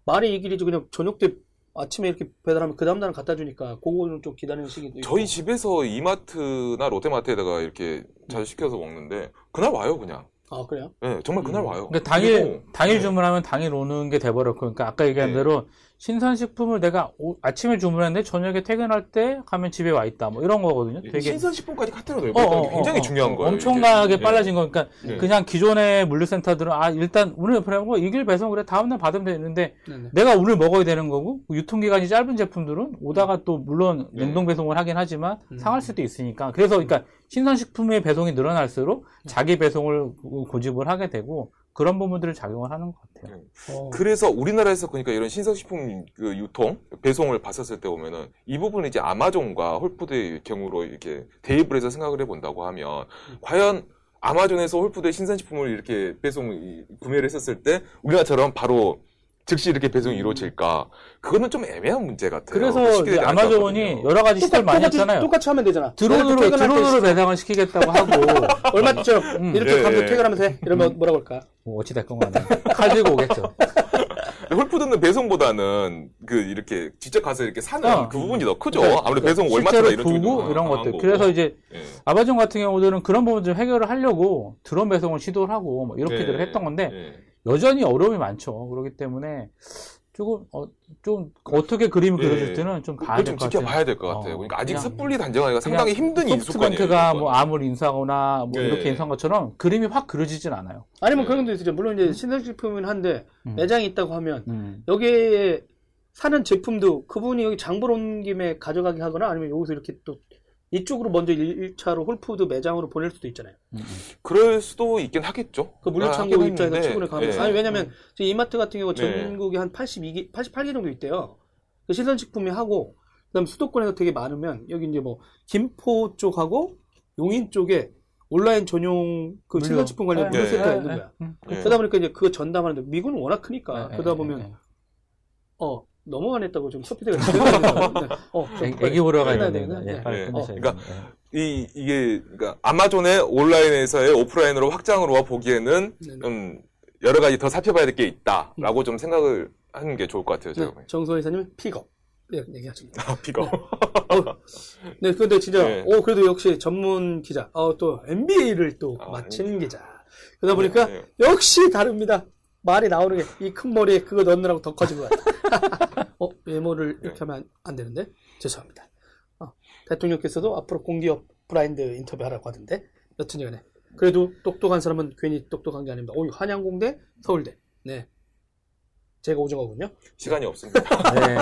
Speaker 2: 말이 이 길이지 그냥 저녁 때 아침에 이렇게 배달하면 그 다음날은 갖다 주니까 그거는 좀 기다리는 시기도 있고.
Speaker 3: 저희 집에서 이마트나 롯데마트에다가 이렇게 자주 시켜서 먹는데 그날 와요 그냥.
Speaker 2: 아 그래요?
Speaker 3: 네, 정말 그날
Speaker 2: 음.
Speaker 3: 와요.
Speaker 1: 그러니까 당일
Speaker 3: 그리고-
Speaker 1: 당일
Speaker 3: 네.
Speaker 1: 주문하면 당일 오는 게 돼버렸고, 그러니까 아까 얘기한
Speaker 3: 네.
Speaker 1: 대로 신선식품을 내가 오- 아침에 주문했는데 저녁에 퇴근할 때 가면 집에 와 있다, 뭐 이런 거거든요.
Speaker 3: 예,
Speaker 1: 되게
Speaker 3: 신선식품까지 카테고리
Speaker 1: 어,
Speaker 3: 넓어 있다는
Speaker 1: 어,
Speaker 3: 게 굉장히
Speaker 1: 어,
Speaker 3: 중요한
Speaker 1: 어,
Speaker 3: 거예요.
Speaker 1: 엄청나게
Speaker 3: 이게.
Speaker 1: 빨라진 거니까
Speaker 3: 네.
Speaker 1: 그냥 기존의 물류센터들은 아 일단 오늘 거 이길 배송 그래 다음날 받으면 되는데
Speaker 2: 네네.
Speaker 1: 내가 오늘 먹어야 되는 거고 유통기간이 짧은 제품들은 오다가 또 물론
Speaker 3: 네.
Speaker 1: 냉동 배송을 하긴 하지만
Speaker 2: 음.
Speaker 1: 상할 수도 있으니까 그래서 그러니까 신선식품의 배송이 늘어날수록 자기 배송을 고- 고집을 하게 되고 그런 부분들을 작용을 하는 것 같아요.
Speaker 2: 어.
Speaker 3: 그래서 우리나라에서 그러니까 이런 신선식품 그 유통 배송을 봤었을 때 보면은 이 부분은 이제 아마존과 홀푸드의 경우로 이렇게 대입을 해서 생각을 해본다고 하면 과연 아마존에서 홀푸드의 신선식품을 이렇게 배송 이- 구매를 했었을 때 우리나라처럼 바로 즉시 이렇게 배송이 이루어질까 그거는 좀 애매한 문제 같아요.
Speaker 1: 그래서
Speaker 3: 것
Speaker 1: 아마존이. 여러 가지 시도를 많이
Speaker 2: 똑같이,
Speaker 1: 했잖아요.
Speaker 2: 똑같이 하면 되잖아.
Speaker 1: 드론으로 드론으로 배송을 시키겠다고 하고
Speaker 2: 얼마쯤
Speaker 1: 음.
Speaker 2: 이렇게
Speaker 3: 예,
Speaker 2: 가면
Speaker 3: 예.
Speaker 2: 퇴근하면서 해. 이러면 뭐라고 할까?
Speaker 1: 뭐 어찌 됐건 간에 칼 들고 오겠죠.
Speaker 3: 홀푸드는 배송보다는 그 이렇게 직접 가서 이렇게 사는
Speaker 1: 어.
Speaker 3: 그 부분이 더 크죠.
Speaker 1: 그러니까
Speaker 3: 아무래도 배송
Speaker 1: 실제로
Speaker 3: 이런 쪽이 좀
Speaker 1: 이런 것들. 그래서 이제
Speaker 3: 예.
Speaker 1: 아마존 같은 경우들은 그런 부분들 해결을 하려고 드론 배송을 시도를 하고 뭐 이렇게들
Speaker 3: 예.
Speaker 1: 했던 건데
Speaker 3: 예.
Speaker 1: 여전히 어려움이 많죠. 그렇기 때문에 조금 어, 좀 어떻게 그림이
Speaker 3: 예.
Speaker 1: 그려질지는 좀 봐야 될좀것 같아요.
Speaker 3: 지켜봐야 될 것 같아요.
Speaker 1: 어,
Speaker 3: 그러니까 아직 섣불리 단정하기가 상당히 힘든 인수건이에요.
Speaker 1: 소프트뱅크가 뭐. ARM을 인수하거나 뭐
Speaker 3: 예.
Speaker 1: 이렇게 인수한 것처럼 그림이 확 그려지진 않아요.
Speaker 2: 아니면
Speaker 3: 네.
Speaker 2: 그런 것도 있죠. 물론 이제 신선식품은 한데
Speaker 1: 음.
Speaker 2: 매장이 있다고 하면
Speaker 1: 음.
Speaker 2: 여기에 사는 제품도 그분이 여기 장 보러 온 김에 가져가게 하거나 아니면 여기서 이렇게 또 이쪽으로 먼저 1차로 홀푸드 매장으로 보낼 수도 있잖아요.
Speaker 1: 음, 음.
Speaker 3: 그럴 수도 있긴 하겠죠.
Speaker 2: 그 물류창고
Speaker 3: 아,
Speaker 2: 입장에서
Speaker 3: 하긴
Speaker 2: 출근을 가면
Speaker 3: 했는데,
Speaker 2: 아니
Speaker 3: 예.
Speaker 2: 왜냐면 지금 이마트 같은 경우
Speaker 3: 네.
Speaker 2: 전국에 한 82개, 88개 정도 있대요. 그 신선식품이 하고 그다음 수도권에서 되게 많으면 여기 이제 뭐 김포 쪽하고 용인 쪽에 온라인 전용 그
Speaker 1: 물류.
Speaker 2: 신선식품 관련
Speaker 1: 네.
Speaker 2: 물류 센터가
Speaker 1: 네,
Speaker 2: 있는
Speaker 1: 네.
Speaker 2: 거야.
Speaker 1: 음,
Speaker 3: 예.
Speaker 2: 그러다 보니까 이제 그거 전담하는데 미국은 워낙 크니까
Speaker 1: 네,
Speaker 2: 그러다
Speaker 1: 네,
Speaker 2: 보면
Speaker 1: 네,
Speaker 2: 어 너무 안 했다고 좀 소피디가 지적하는 어,
Speaker 1: 네. 애- 애기 보러 가야. 예, 빨리
Speaker 3: 네.
Speaker 1: 끝내셔야
Speaker 3: 그러니까. 이, 이게, 그러니까 아마존의 온라인에서의 오프라인으로 확장으로 보기에는
Speaker 2: 네, 네.
Speaker 3: 좀 여러 가지 더 살펴봐야 될 게 있다라고 좀 생각을 하는 게 좋을 것 같아요. 제가.
Speaker 2: 네, 정소 회사님 픽업 네, 얘기하십니다.
Speaker 3: 아, 비가.
Speaker 2: 네, 근데 진짜,
Speaker 3: 네.
Speaker 2: 오, 그래도 역시 전문 기자, 어, 또 NBA를 또
Speaker 3: 아,
Speaker 2: 마친 기자. 그러다 보니까
Speaker 3: 네, 네.
Speaker 2: 역시 다릅니다. 말이 나오는 게 이 큰 머리에 그거 넣느라고 더 커진 것 같아. 어, 외모를 이렇게 하면 안, 안 되는데? 죄송합니다. 어, 대통령께서도 앞으로 공기업 브라인드 인터뷰 하라고 하던데. 여튼 간에. 그래도 똑똑한 사람은 괜히 똑똑한 게 아닙니다. 오, 한양공대, 서울대. 네. 제가 오정하군요.
Speaker 3: 시간이 없습니다.
Speaker 1: 네.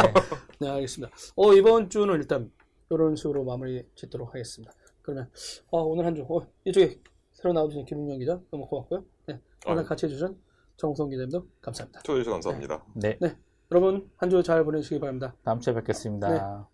Speaker 2: 네, 알겠습니다. 어, 이번 주는 일단 이런 식으로 마무리 짓도록 하겠습니다. 그러면 어, 오늘 한 주, 어, 이쪽에 새로 나와주신 김웅영 기자 너무 고맙고요. 네, 오늘. 같이 해주신 정성 기자님도 감사합니다.
Speaker 3: 초대해 주셔서 감사합니다.
Speaker 1: 네.
Speaker 2: 여러분 한 주 잘 보내시기 바랍니다.
Speaker 1: 다음 주에 뵙겠습니다.